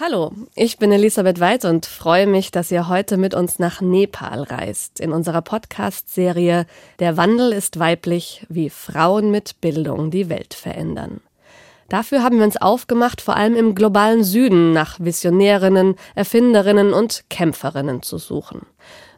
Hallo, ich bin Elisabeth Weid und freue mich, dass ihr heute mit uns nach Nepal reist in unserer Podcast-Serie Der Wandel ist weiblich, wie Frauen mit Bildung die Welt verändern. Dafür haben wir uns aufgemacht, vor allem im globalen Süden nach Visionärinnen, Erfinderinnen und Kämpferinnen zu suchen.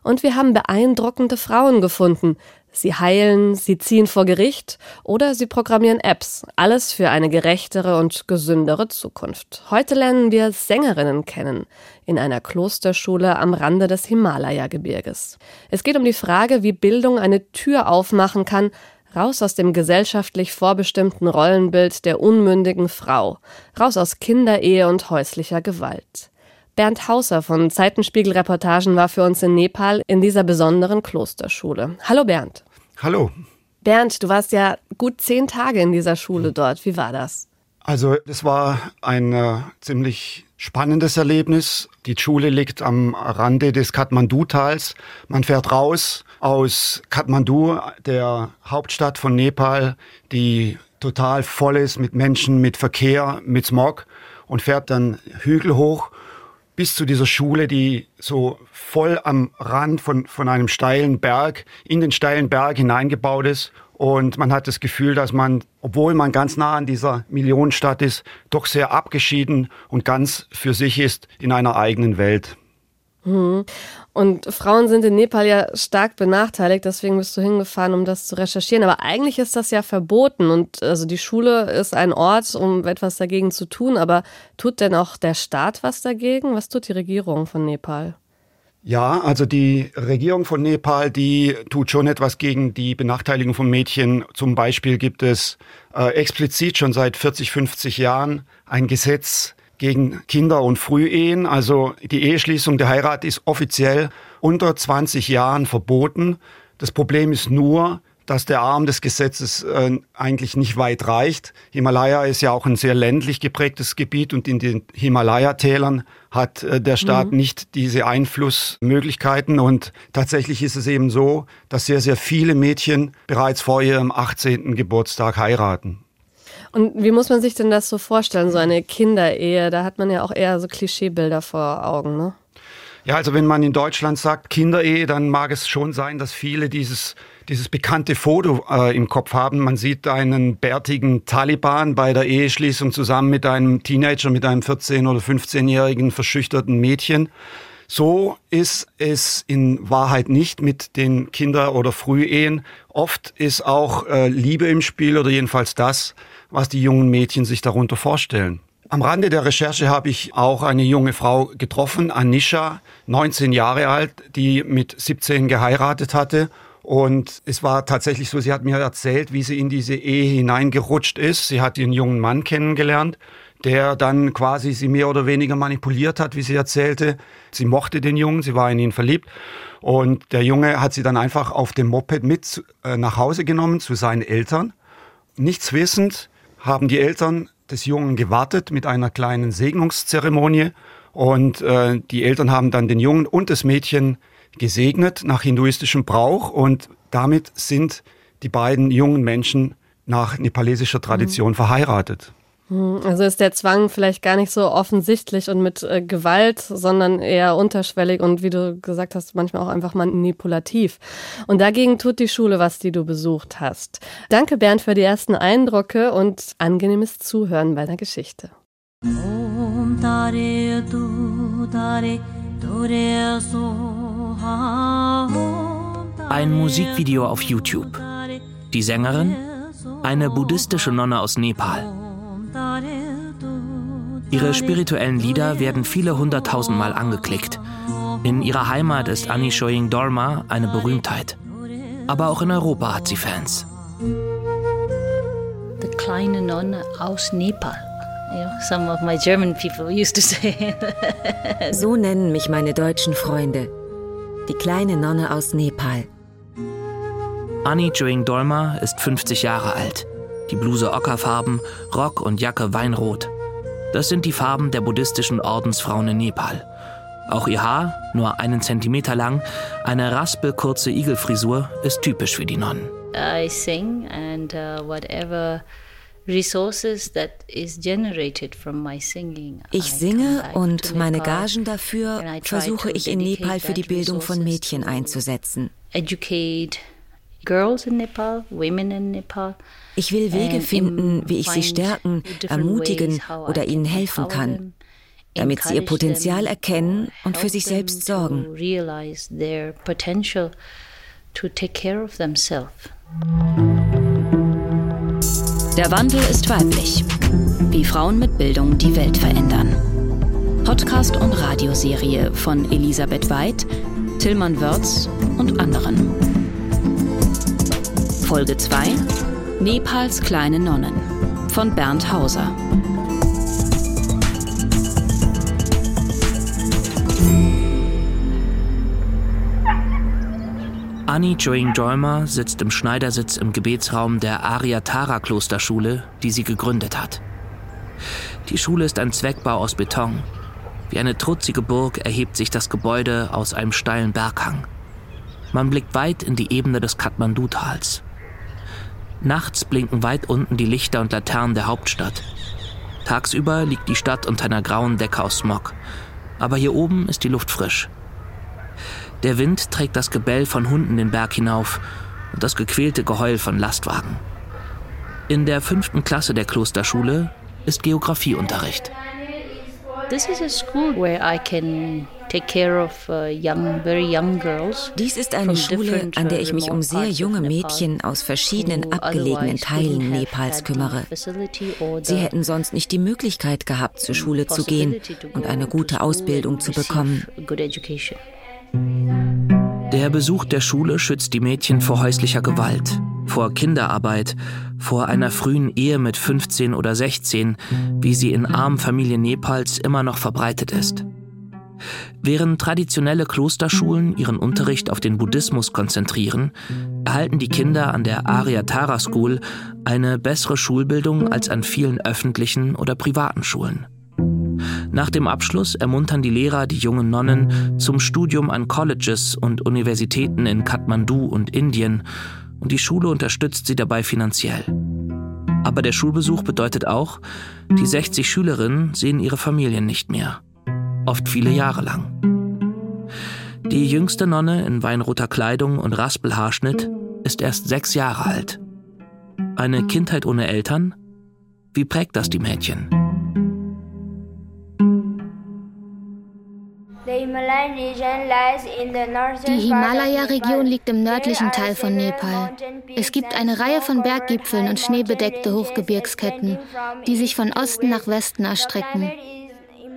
Und wir haben beeindruckende Frauen gefunden, Sie heilen, sie ziehen vor Gericht oder sie programmieren Apps. Alles für eine gerechtere und gesündere Zukunft. Heute lernen wir Sängerinnen kennen in einer Klosterschule am Rande des Himalaya-Gebirges. Es geht um die Frage, wie Bildung eine Tür aufmachen kann, raus aus dem gesellschaftlich vorbestimmten Rollenbild der unmündigen Frau, raus aus Kinderehe und häuslicher Gewalt. Bernd Hauser von Zeitenspiegel Reportagen war für uns in Nepal in dieser besonderen Klosterschule. Hallo Bernd. Hallo. Bernd, du warst ja gut zehn Tage in dieser Schule dort. Wie war das? Also, das war ein äh, ziemlich spannendes Erlebnis. Die Schule liegt am Rande des Kathmandu-Tals. Man fährt raus aus Kathmandu, der Hauptstadt von Nepal, die total voll ist mit Menschen, mit Verkehr, mit Smog und fährt dann Hügel hoch bis zu dieser Schule, die so voll am Rand von, von einem steilen Berg, in den steilen Berg hineingebaut ist. Und man hat das Gefühl, dass man, obwohl man ganz nah an dieser Millionenstadt ist, doch sehr abgeschieden und ganz für sich ist in einer eigenen Welt. Mhm. Und Frauen sind in Nepal ja stark benachteiligt, deswegen bist du hingefahren, um das zu recherchieren. Aber eigentlich ist das ja verboten und also die Schule ist ein Ort, um etwas dagegen zu tun. Aber tut denn auch der Staat was dagegen? Was tut die Regierung von Nepal? Ja, also die Regierung von Nepal, die tut schon etwas gegen die Benachteiligung von Mädchen. Zum Beispiel gibt es äh, explizit schon seit 40, 50 Jahren ein Gesetz, gegen Kinder- und Frühehen. Also die Eheschließung der Heirat ist offiziell unter 20 Jahren verboten. Das Problem ist nur, dass der Arm des Gesetzes äh, eigentlich nicht weit reicht. Himalaya ist ja auch ein sehr ländlich geprägtes Gebiet und in den Himalaya-Tälern hat äh, der Staat mhm. nicht diese Einflussmöglichkeiten. Und tatsächlich ist es eben so, dass sehr, sehr viele Mädchen bereits vor ihrem 18. Geburtstag heiraten. Und wie muss man sich denn das so vorstellen, so eine Kinderehe? Da hat man ja auch eher so Klischeebilder vor Augen, ne? Ja, also wenn man in Deutschland sagt Kinderehe, dann mag es schon sein, dass viele dieses, dieses bekannte Foto äh, im Kopf haben. Man sieht einen bärtigen Taliban bei der Eheschließung zusammen mit einem Teenager, mit einem 14- oder 15-jährigen verschüchterten Mädchen. So ist es in Wahrheit nicht mit den Kinder- oder Frühehen. Oft ist auch äh, Liebe im Spiel oder jedenfalls das, was die jungen Mädchen sich darunter vorstellen. Am Rande der Recherche habe ich auch eine junge Frau getroffen, Anisha, 19 Jahre alt, die mit 17 geheiratet hatte. Und es war tatsächlich so, sie hat mir erzählt, wie sie in diese Ehe hineingerutscht ist. Sie hat ihren jungen Mann kennengelernt, der dann quasi sie mehr oder weniger manipuliert hat, wie sie erzählte. Sie mochte den Jungen, sie war in ihn verliebt. Und der Junge hat sie dann einfach auf dem Moped mit äh, nach Hause genommen zu seinen Eltern. Nichts wissend, haben die Eltern des Jungen gewartet mit einer kleinen Segnungszeremonie und äh, die Eltern haben dann den Jungen und das Mädchen gesegnet nach hinduistischem Brauch und damit sind die beiden jungen Menschen nach nepalesischer Tradition mhm. verheiratet. Hm, also ist der Zwang vielleicht gar nicht so offensichtlich und mit äh, Gewalt, sondern eher unterschwellig und wie du gesagt hast, manchmal auch einfach manipulativ. Und dagegen tut die Schule was, die du besucht hast. Danke Bernd für die ersten Eindrücke und angenehmes Zuhören bei der Geschichte. Ein Musikvideo auf YouTube. Die Sängerin? Eine buddhistische Nonne aus Nepal. Ihre spirituellen Lieder werden viele hunderttausendmal angeklickt. In ihrer Heimat ist Annie Shoying Dorma eine Berühmtheit. Aber auch in Europa hat sie Fans. Die kleine Nonne aus Nepal. some of my German people used to say. so nennen mich meine deutschen Freunde. Die kleine Nonne aus Nepal. Annie Joing Dolma ist 50 Jahre alt. Die Bluse ockerfarben, Rock und Jacke weinrot. Das sind die Farben der buddhistischen Ordensfrauen in Nepal. Auch ihr Haar, nur einen Zentimeter lang, eine raspelkurze Igelfrisur, ist typisch für die Nonnen. I sing and uh, whatever Ich singe und meine Gagen dafür versuche ich in Nepal für die Bildung von Mädchen einzusetzen. Ich will Wege finden, wie ich sie stärken, ermutigen oder ihnen helfen kann, damit sie ihr Potenzial erkennen und für sich selbst sorgen. Der Wandel ist weiblich. Wie Frauen mit Bildung die Welt verändern. Podcast und Radioserie von Elisabeth Weid, Tillmann Wörz und anderen. Folge 2 Nepals kleine Nonnen von Bernd Hauser. Annie Joing Joymer sitzt im Schneidersitz im Gebetsraum der Aryatara Klosterschule, die sie gegründet hat. Die Schule ist ein Zweckbau aus Beton. Wie eine trutzige Burg erhebt sich das Gebäude aus einem steilen Berghang. Man blickt weit in die Ebene des Kathmandu-Tals. Nachts blinken weit unten die Lichter und Laternen der Hauptstadt. Tagsüber liegt die Stadt unter einer grauen Decke aus Smog. Aber hier oben ist die Luft frisch. Der Wind trägt das Gebell von Hunden den Berg hinauf und das gequälte Geheul von Lastwagen. In der fünften Klasse der Klosterschule ist Geografieunterricht. This is a school where I can Uh, Dies ist eine Schule, an der ich mich um sehr junge Mädchen aus verschiedenen abgelegenen Teilen Nepals kümmere. Sie hätten sonst nicht die Möglichkeit gehabt, zur Schule zu gehen und eine gute Ausbildung zu bekommen. Der Besuch der Schule schützt die Mädchen vor häuslicher Gewalt, vor Kinderarbeit, vor einer frühen Ehe mit 15 oder 16, wie sie in armen Familien Nepals immer noch verbreitet ist. Während traditionelle Klosterschulen ihren Unterricht auf den Buddhismus konzentrieren, erhalten die Kinder an der Aryatara School eine bessere Schulbildung als an vielen öffentlichen oder privaten Schulen. Nach dem Abschluss ermuntern die Lehrer die jungen Nonnen zum Studium an Colleges und Universitäten in Kathmandu und Indien und die Schule unterstützt sie dabei finanziell. Aber der Schulbesuch bedeutet auch, die 60 Schülerinnen sehen ihre Familien nicht mehr oft viele Jahre lang. Die jüngste Nonne in weinroter Kleidung und Raspelhaarschnitt ist erst sechs Jahre alt. Eine Kindheit ohne Eltern? Wie prägt das die Mädchen? Die Himalaya-Region liegt im nördlichen Teil von Nepal. Es gibt eine Reihe von Berggipfeln und schneebedeckte Hochgebirgsketten, die sich von Osten nach Westen erstrecken.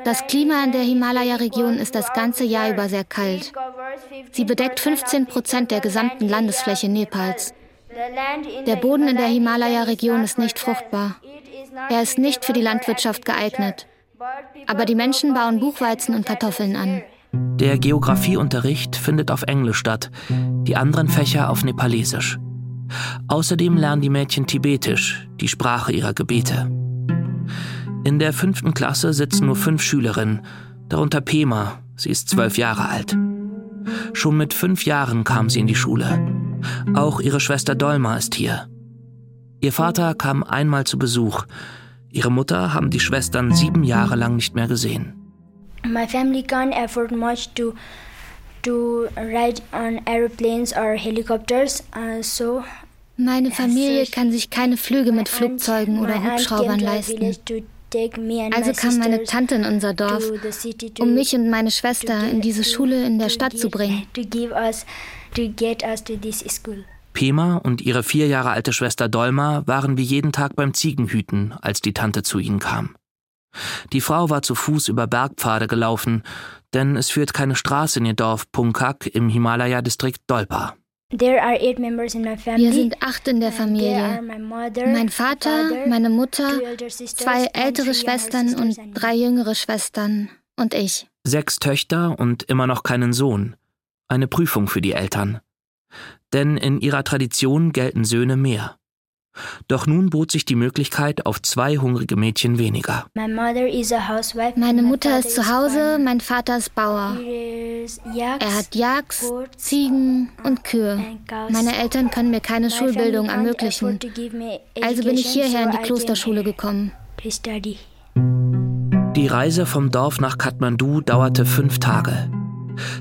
Das Klima in der Himalaya-Region ist das ganze Jahr über sehr kalt. Sie bedeckt 15 Prozent der gesamten Landesfläche Nepals. Der Boden in der Himalaya-Region ist nicht fruchtbar. Er ist nicht für die Landwirtschaft geeignet. Aber die Menschen bauen Buchweizen und Kartoffeln an. Der Geografieunterricht findet auf Englisch statt, die anderen Fächer auf Nepalesisch. Außerdem lernen die Mädchen Tibetisch, die Sprache ihrer Gebete. In der fünften Klasse sitzen nur fünf Schülerinnen, darunter Pema, sie ist zwölf Jahre alt. Schon mit fünf Jahren kam sie in die Schule. Auch ihre Schwester Dolma ist hier. Ihr Vater kam einmal zu Besuch. Ihre Mutter haben die Schwestern sieben Jahre lang nicht mehr gesehen. My family can't afford much to to ride on airplanes or helicopters, uh, so meine Familie kann sich keine Flüge mit Flugzeugen oder Hubschraubern leisten. Also kam meine Tante in unser Dorf, um mich und meine Schwester in diese Schule in der Stadt zu bringen. Pema und ihre vier Jahre alte Schwester Dolma waren wie jeden Tag beim Ziegenhüten, als die Tante zu ihnen kam. Die Frau war zu Fuß über Bergpfade gelaufen, denn es führt keine Straße in ihr Dorf Punkak im Himalaya-Distrikt Dolpa. Wir sind acht in der Familie. Mein Vater, meine Mutter, zwei ältere Schwestern und drei jüngere Schwestern und ich. Sechs Töchter und immer noch keinen Sohn. Eine Prüfung für die Eltern. Denn in ihrer Tradition gelten Söhne mehr. Doch nun bot sich die Möglichkeit auf zwei hungrige Mädchen weniger. Meine Mutter ist zu Hause, mein Vater ist Bauer. Er hat Yaks, Ziegen und Kühe. Meine Eltern können mir keine Schulbildung ermöglichen. Also bin ich hierher in die Klosterschule gekommen. Die Reise vom Dorf nach Kathmandu dauerte fünf Tage.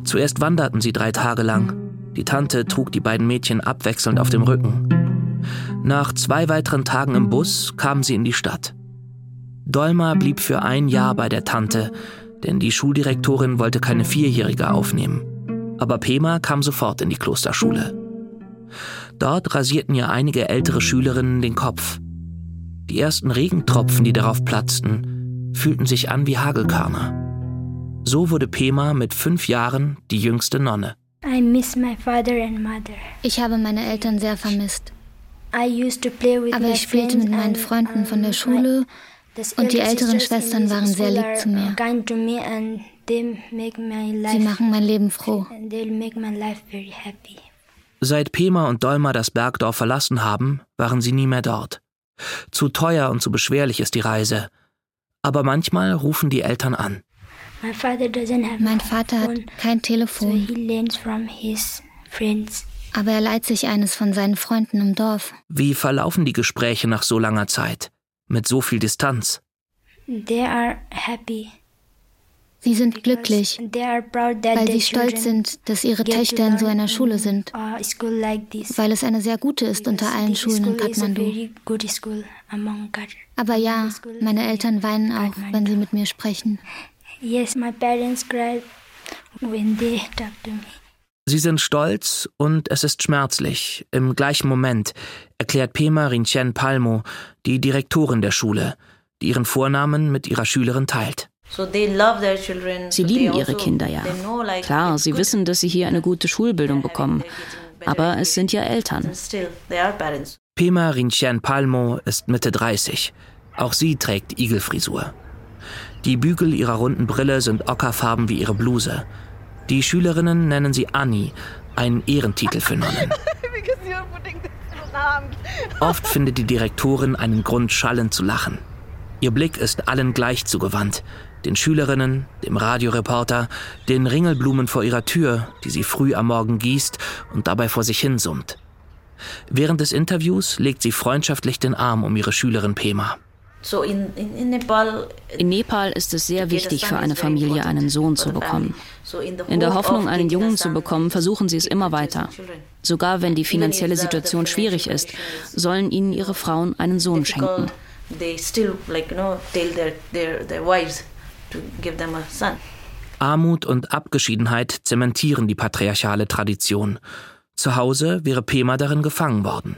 Zuerst wanderten sie drei Tage lang. Die Tante trug die beiden Mädchen abwechselnd auf dem Rücken. Nach zwei weiteren Tagen im Bus kamen sie in die Stadt. Dolma blieb für ein Jahr bei der Tante, denn die Schuldirektorin wollte keine Vierjährige aufnehmen. Aber Pema kam sofort in die Klosterschule. Dort rasierten ihr einige ältere Schülerinnen den Kopf. Die ersten Regentropfen, die darauf platzten, fühlten sich an wie Hagelkörner. So wurde Pema mit fünf Jahren die jüngste Nonne. Ich habe meine Eltern sehr vermisst. Aber ich spielte mit meinen Freunden von der Schule und die älteren Schwestern waren sehr lieb zu mir. Sie machen mein Leben froh. Seit Pema und Dolma das Bergdorf verlassen haben, waren sie nie mehr dort. Zu teuer und zu beschwerlich ist die Reise. Aber manchmal rufen die Eltern an. Mein Vater hat kein Telefon. Aber er leiht sich eines von seinen Freunden im Dorf. Wie verlaufen die Gespräche nach so langer Zeit? Mit so viel Distanz? Sie sind glücklich, weil sie stolz sind, dass ihre Töchter in so einer Schule sind, weil es eine sehr gute ist unter allen Schulen in Kathmandu. Aber ja, meine Eltern weinen auch, wenn sie mit mir sprechen. Yes, my parents cry when they talk to me. Sie sind stolz und es ist schmerzlich. Im gleichen Moment erklärt Pema Rinchen Palmo, die Direktorin der Schule, die ihren Vornamen mit ihrer Schülerin teilt. Sie lieben ihre Kinder ja. Klar, sie wissen, dass sie hier eine gute Schulbildung bekommen. Aber es sind ja Eltern. Pema Rinchen Palmo ist Mitte 30. Auch sie trägt Igelfrisur. Die Bügel ihrer runden Brille sind ockerfarben wie ihre Bluse. Die Schülerinnen nennen sie Annie, ein Ehrentitel für Nonnen. Oft findet die Direktorin einen Grund, schallend zu lachen. Ihr Blick ist allen gleich zugewandt. Den Schülerinnen, dem Radioreporter, den Ringelblumen vor ihrer Tür, die sie früh am Morgen gießt und dabei vor sich hin summt. Während des Interviews legt sie freundschaftlich den Arm um ihre Schülerin Pema. In Nepal ist es sehr wichtig für eine Familie, einen Sohn zu bekommen. In der Hoffnung, einen Jungen zu bekommen, versuchen sie es immer weiter. Sogar wenn die finanzielle Situation schwierig ist, sollen ihnen ihre Frauen einen Sohn schenken. Armut und Abgeschiedenheit zementieren die patriarchale Tradition. Zu Hause wäre Pema darin gefangen worden.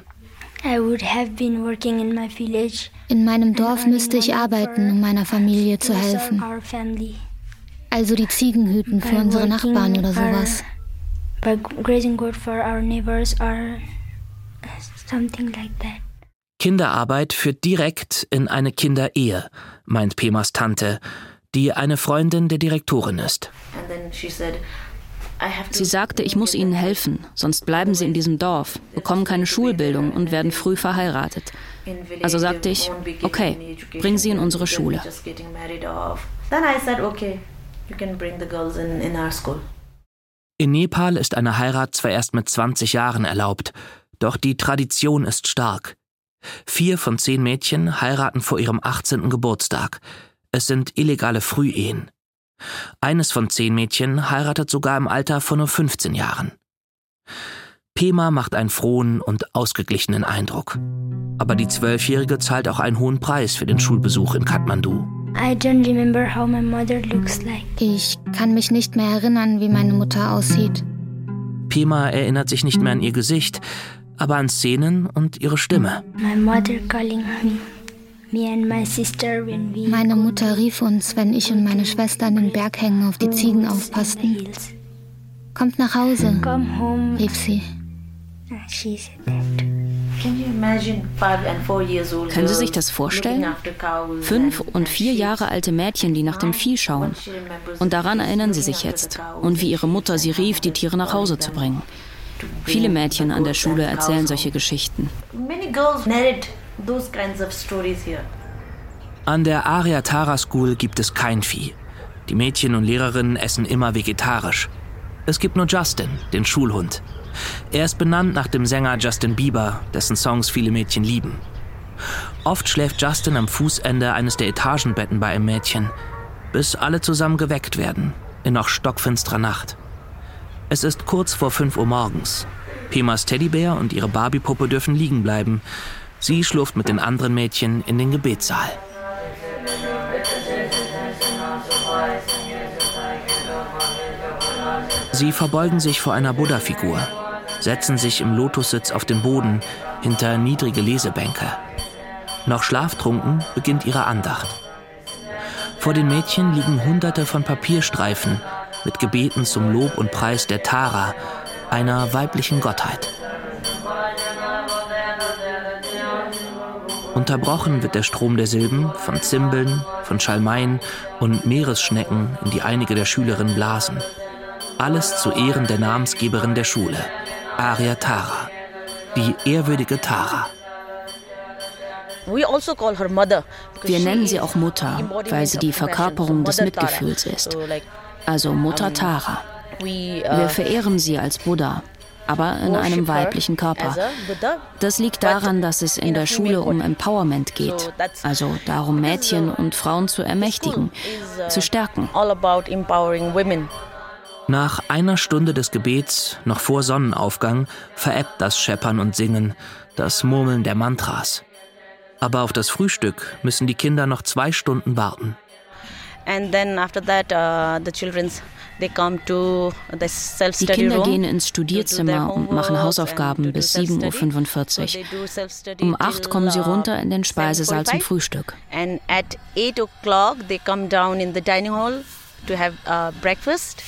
In meinem Dorf müsste ich arbeiten, um meiner Familie zu helfen. Also die Ziegen hüten für unsere Nachbarn oder sowas. Kinderarbeit führt direkt in eine Kinderehe, meint Pemas Tante, die eine Freundin der Direktorin ist. Sie sagte, ich muss ihnen helfen, sonst bleiben sie in diesem Dorf, bekommen keine Schulbildung und werden früh verheiratet. Also sagte ich, okay, bring sie in unsere Schule. In Nepal ist eine Heirat zwar erst mit 20 Jahren erlaubt, doch die Tradition ist stark. Vier von zehn Mädchen heiraten vor ihrem 18. Geburtstag. Es sind illegale Frühehen. Eines von zehn Mädchen heiratet sogar im Alter von nur 15 Jahren. Pema macht einen frohen und ausgeglichenen Eindruck. Aber die Zwölfjährige zahlt auch einen hohen Preis für den Schulbesuch in Kathmandu. Ich kann mich nicht mehr erinnern, wie meine Mutter aussieht. Pema erinnert sich nicht mehr an ihr Gesicht, aber an Szenen und ihre Stimme. My mother calling me. Meine Mutter rief uns, wenn ich und meine Schwester an den Berghängen auf die Ziegen aufpassten. Kommt nach Hause, rief sie. Können Sie sich das vorstellen? Fünf und vier Jahre alte Mädchen, die nach dem Vieh schauen. Und daran erinnern sie sich jetzt. Und wie ihre Mutter sie rief, die Tiere nach Hause zu bringen. Viele Mädchen an der Schule erzählen solche Geschichten. An der Aria Tara School gibt es kein Vieh. Die Mädchen und Lehrerinnen essen immer vegetarisch. Es gibt nur Justin, den Schulhund. Er ist benannt nach dem Sänger Justin Bieber, dessen Songs viele Mädchen lieben. Oft schläft Justin am Fußende eines der Etagenbetten bei einem Mädchen, bis alle zusammen geweckt werden, in noch stockfinsterer Nacht. Es ist kurz vor 5 Uhr morgens. Pemas Teddybär und ihre Barbiepuppe dürfen liegen bleiben. Sie schlurft mit den anderen Mädchen in den Gebetssaal. Sie verbeugen sich vor einer Buddha-Figur, setzen sich im Lotussitz auf den Boden hinter niedrige Lesebänke. Noch schlaftrunken beginnt ihre Andacht. Vor den Mädchen liegen hunderte von Papierstreifen mit Gebeten zum Lob und Preis der Tara, einer weiblichen Gottheit. Unterbrochen wird der Strom der Silben von Zimbeln, von Schalmeien und Meeresschnecken, in die einige der Schülerinnen blasen. Alles zu Ehren der Namensgeberin der Schule, Aria Tara, die ehrwürdige Tara. Also Wir nennen sie auch Mutter, weil sie die Verkörperung des Mitgefühls ist. Also Mutter Tara. Wir verehren sie als Buddha, aber in einem weiblichen Körper. Das liegt daran, dass es in der Schule um Empowerment geht, also darum, Mädchen und Frauen zu ermächtigen, zu stärken. Nach einer Stunde des Gebets, noch vor Sonnenaufgang, verebbt das Scheppern und Singen, das Murmeln der Mantras. Aber auf das Frühstück müssen die Kinder noch zwei Stunden warten. Uh, die Kinder gehen ins Studierzimmer und machen Hausaufgaben bis 7.45 Uhr. Um 8 Uhr kommen sie runter in den Speisesaal zum Frühstück. And at 8 o'clock they come down in the dining hall to have uh, breakfast.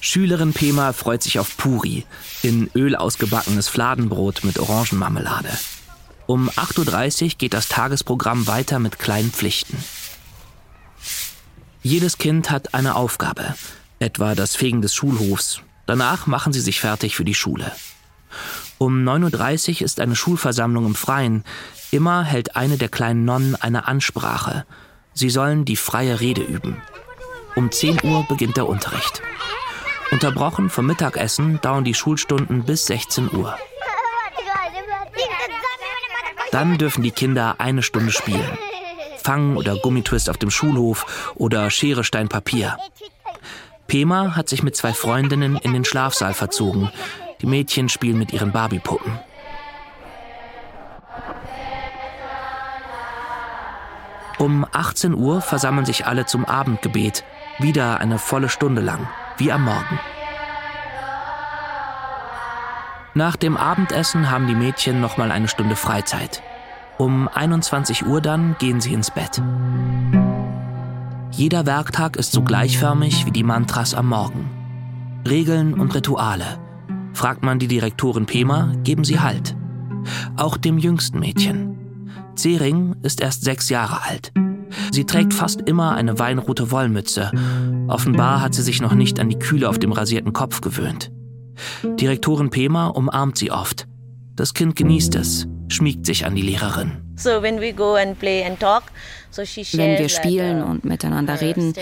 Schülerin Pema freut sich auf Puri, in Öl ausgebackenes Fladenbrot mit Orangenmarmelade. Um 8.30 Uhr geht das Tagesprogramm weiter mit kleinen Pflichten. Jedes Kind hat eine Aufgabe, etwa das Fegen des Schulhofs. Danach machen sie sich fertig für die Schule. Um 9.30 Uhr ist eine Schulversammlung im Freien. Immer hält eine der kleinen Nonnen eine Ansprache. Sie sollen die freie Rede üben. Um 10 Uhr beginnt der Unterricht. Unterbrochen vom Mittagessen dauern die Schulstunden bis 16 Uhr. Dann dürfen die Kinder eine Stunde spielen. Fangen oder Gummitwist auf dem Schulhof oder Schere, Stein, Papier. Pema hat sich mit zwei Freundinnen in den Schlafsaal verzogen. Die Mädchen spielen mit ihren Barbiepuppen. Um 18 Uhr versammeln sich alle zum Abendgebet. Wieder eine volle Stunde lang wie am Morgen. Nach dem Abendessen haben die Mädchen noch mal eine Stunde Freizeit. Um 21 Uhr dann gehen sie ins Bett. Jeder Werktag ist so gleichförmig wie die Mantras am Morgen. Regeln und Rituale. Fragt man die Direktorin Pema, geben sie Halt. Auch dem jüngsten Mädchen. Zering ist erst sechs Jahre alt. Sie trägt fast immer eine weinrote Wollmütze. Offenbar hat sie sich noch nicht an die Kühle auf dem rasierten Kopf gewöhnt. Direktorin Pema umarmt sie oft. Das Kind genießt es, schmiegt sich an die Lehrerin. Wenn wir spielen und miteinander reden,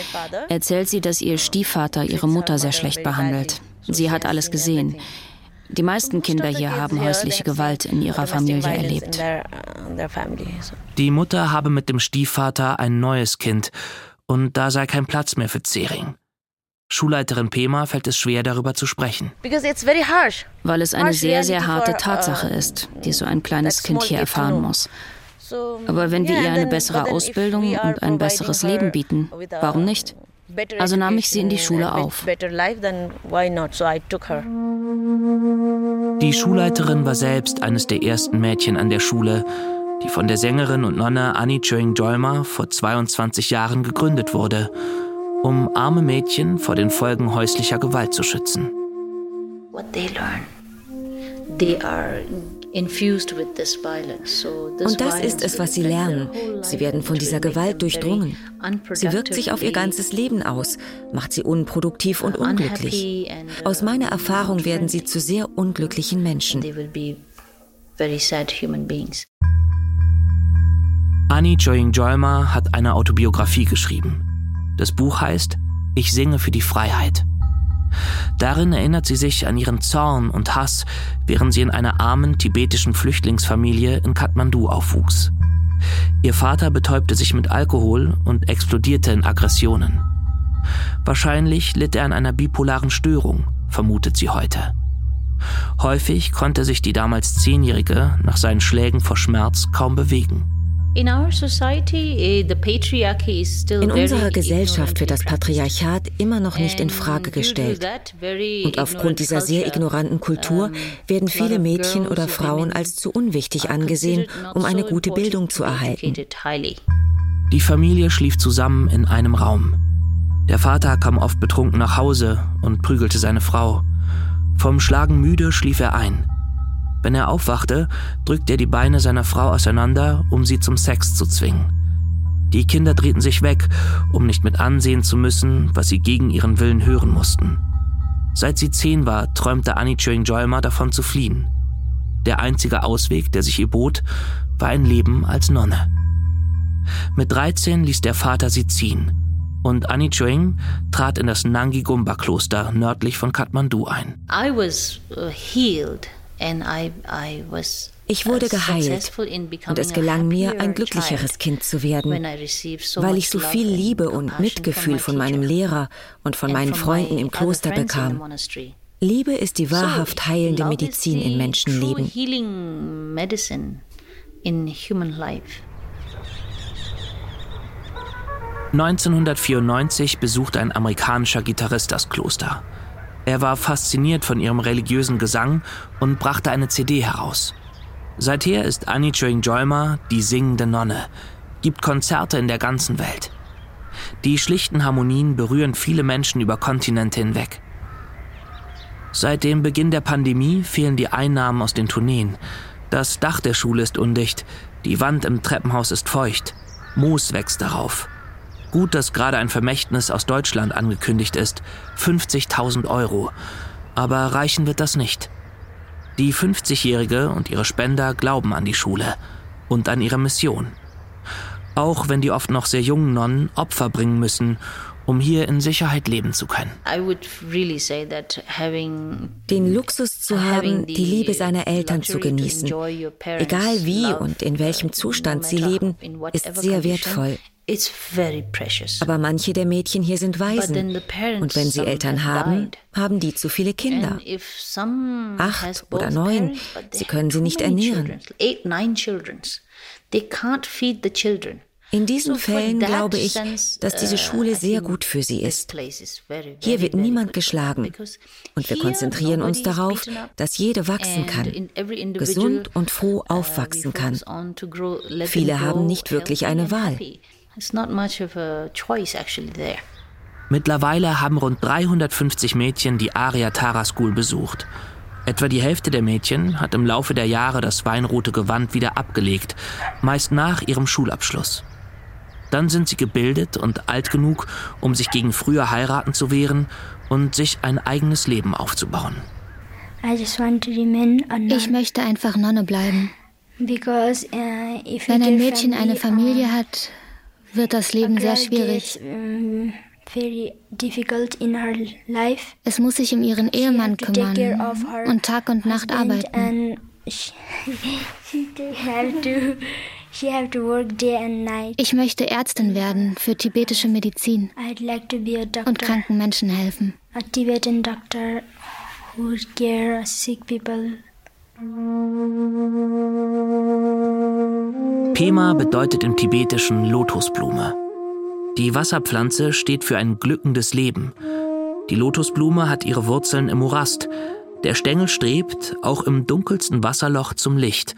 erzählt sie, dass ihr Stiefvater ihre Mutter sehr schlecht behandelt. Sie hat alles gesehen. Die meisten Kinder hier haben häusliche Gewalt in ihrer Familie erlebt. Die Mutter habe mit dem Stiefvater ein neues Kind und da sei kein Platz mehr für Zering. Schulleiterin Pema fällt es schwer, darüber zu sprechen. Weil es eine sehr, sehr harte uh, Tatsache ist, die so ein kleines Kind hier erfahren muss. Aber wenn wir ihr eine bessere Ausbildung und ein besseres Leben bieten, warum nicht? Also nahm ich sie in die Schule auf. Die Schulleiterin war selbst eines der ersten Mädchen an der Schule, die von der Sängerin und Nonne Annie Chöing Jolma vor 22 Jahren gegründet wurde, um arme Mädchen vor den Folgen häuslicher Gewalt zu schützen. Und das ist es, was sie lernen. Sie werden von dieser Gewalt durchdrungen. Sie wirkt sich auf ihr ganzes Leben aus, macht sie unproduktiv und unglücklich. Aus meiner Erfahrung werden sie zu sehr unglücklichen Menschen. Annie Joying Joyma hat eine Autobiografie geschrieben. Das Buch heißt Ich singe für die Freiheit. Darin erinnert sie sich an ihren Zorn und Hass, während sie in einer armen tibetischen Flüchtlingsfamilie in Kathmandu aufwuchs. Ihr Vater betäubte sich mit Alkohol und explodierte in Aggressionen. Wahrscheinlich litt er an einer bipolaren Störung, vermutet sie heute. Häufig konnte sich die damals Zehnjährige nach seinen Schlägen vor Schmerz kaum bewegen. Eh, In unserer Gesellschaft wird das Patriarchat immer noch nicht in Frage gestellt. Und aufgrund dieser sehr ignoranten Kultur werden viele Mädchen oder Frauen als zu unwichtig angesehen, um eine gute Bildung zu erhalten. Die Familie schlief zusammen in einem Raum. Der Vater kam oft betrunken nach Hause und prügelte seine Frau. Vom Schlagen müde schlief er ein. Wenn er aufwachte, drückte er die Beine seiner Frau auseinander, um sie zum Sex zu zwingen. Die Kinder drehten sich weg, um nicht mit ansehen zu müssen, was sie gegen ihren Willen hören mussten. Seit sie zehn war, träumte Annie Chewing Joyma davon zu fliehen. Der einzige Ausweg, der sich ihr bot, war ein Leben als Nonne. Mit 13 ließ der Vater sie ziehen und Annie Chewing trat in das Nangi Gumba Kloster nördlich von Kathmandu ein. I was uh, healed ich wurde geheilt und es gelang mir, ein glücklicheres Kind zu werden, weil ich so viel Liebe und Mitgefühl von meinem Lehrer und von meinen Freunden im Kloster bekam. Liebe ist die wahrhaft heilende Medizin in Menschenleben. 1994 besuchte ein amerikanischer Gitarrist das Kloster. Er war fasziniert von ihrem religiösen Gesang und brachte eine CD heraus. Seither ist Annie Chewing Joyma die singende Nonne, gibt Konzerte in der ganzen Welt. Die schlichten Harmonien berühren viele Menschen über Kontinente hinweg. Seit dem Beginn der Pandemie fehlen die Einnahmen aus den Tourneen. Das Dach der Schule ist undicht, die Wand im Treppenhaus ist feucht, Moos wächst darauf. Gut, dass gerade ein Vermächtnis aus Deutschland angekündigt ist. 50.000 Euro. Aber reichen wird das nicht. Die 50-Jährige und ihre Spender glauben an die Schule und an ihre Mission. Auch wenn die oft noch sehr jungen Nonnen Opfer bringen müssen, um hier in Sicherheit leben zu können. Den Luxus zu haben, die Liebe seiner Eltern zu genießen, egal wie und in welchem Zustand sie leben, ist sehr wertvoll. Aber manche der Mädchen hier sind Waisen. Und wenn sie Eltern haben, haben die zu viele Kinder. Acht oder neun. Sie können sie nicht ernähren. In diesen Fällen glaube ich, dass diese uh, Schule sehr gut für sie ist. Hier wird niemand geschlagen und wir konzentrieren uns darauf, dass jede wachsen kann, gesund und froh uh, aufwachsen kann. Viele haben nicht wirklich eine Wahl. It's not much of a choice actually there. Mittlerweile haben rund 350 Mädchen die Aria Tara School besucht. Etwa die Hälfte der Mädchen hat im Laufe der Jahre das weinrote Gewand wieder abgelegt, meist nach ihrem Schulabschluss. Dann sind sie gebildet und alt genug, um sich gegen früher heiraten zu wehren und sich ein eigenes Leben aufzubauen. Ich möchte einfach Nonne bleiben. Uh, Wenn ein Mädchen eine Familie hat, wird das Leben sehr schwierig. Es muss sich um ihren Ehemann kümmern und Tag und Nacht arbeiten. Ich möchte Ärztin werden für tibetische Medizin und kranken Menschen helfen. A Tibetan doctor who care sick people. Pema bedeutet im Tibetischen Lotusblume. Die Wasserpflanze steht für ein glückendes Leben. Die Lotusblume hat ihre Wurzeln im Morast. Der Stängel strebt, auch im dunkelsten Wasserloch, zum Licht,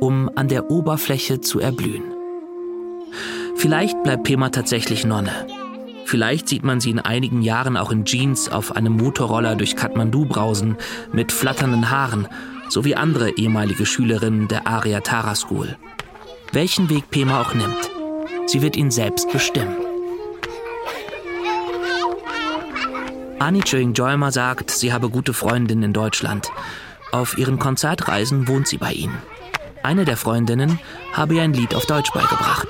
um an der Oberfläche zu erblühen. Vielleicht bleibt Pema tatsächlich Nonne. Vielleicht sieht man sie in einigen Jahren auch in Jeans auf einem Motorroller durch Kathmandu brausen, mit flatternden Haaren sowie andere ehemalige Schülerinnen der Aria Tara School. Welchen Weg Pema auch nimmt, sie wird ihn selbst bestimmen. Annie Chewing Joyma sagt, sie habe gute Freundinnen in Deutschland. Auf ihren Konzertreisen wohnt sie bei ihnen. Eine der Freundinnen habe ihr ein Lied auf Deutsch beigebracht.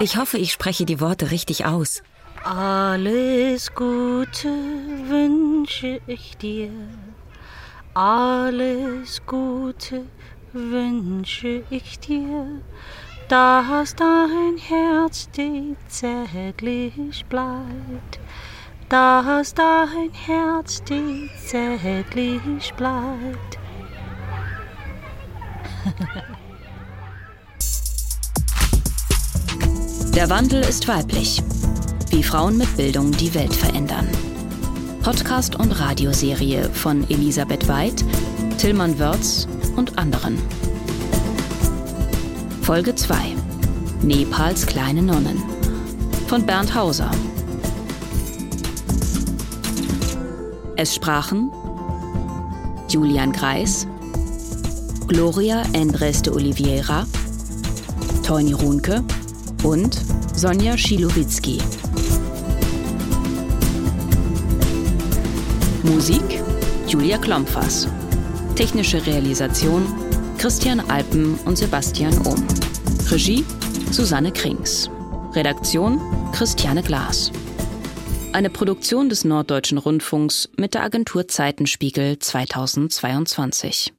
Ich hoffe, ich spreche die Worte richtig aus. Alles Gute wünsche ich dir. Alles Gute wünsche ich dir dass dein Herz dir zärtlich bleibt, dass dein Herz dir zärtlich bleibt. Der Wandel ist weiblich. Wie Frauen mit Bildung die Welt verändern. Podcast und Radioserie von Elisabeth Weid, Tillmann Wörz und anderen. Folge 2 Nepals kleine Nonnen von Bernd Hauser. Es sprachen Julian Greis, Gloria Endres de Oliveira, Toni Runke und Sonja Schilowitzki. Musik Julia Klompfers. Technische Realisation Christian Alpen und Sebastian Ohm. Regie Susanne Krings. Redaktion Christiane Glas. Eine Produktion des Norddeutschen Rundfunks mit der Agentur Zeitenspiegel 2022.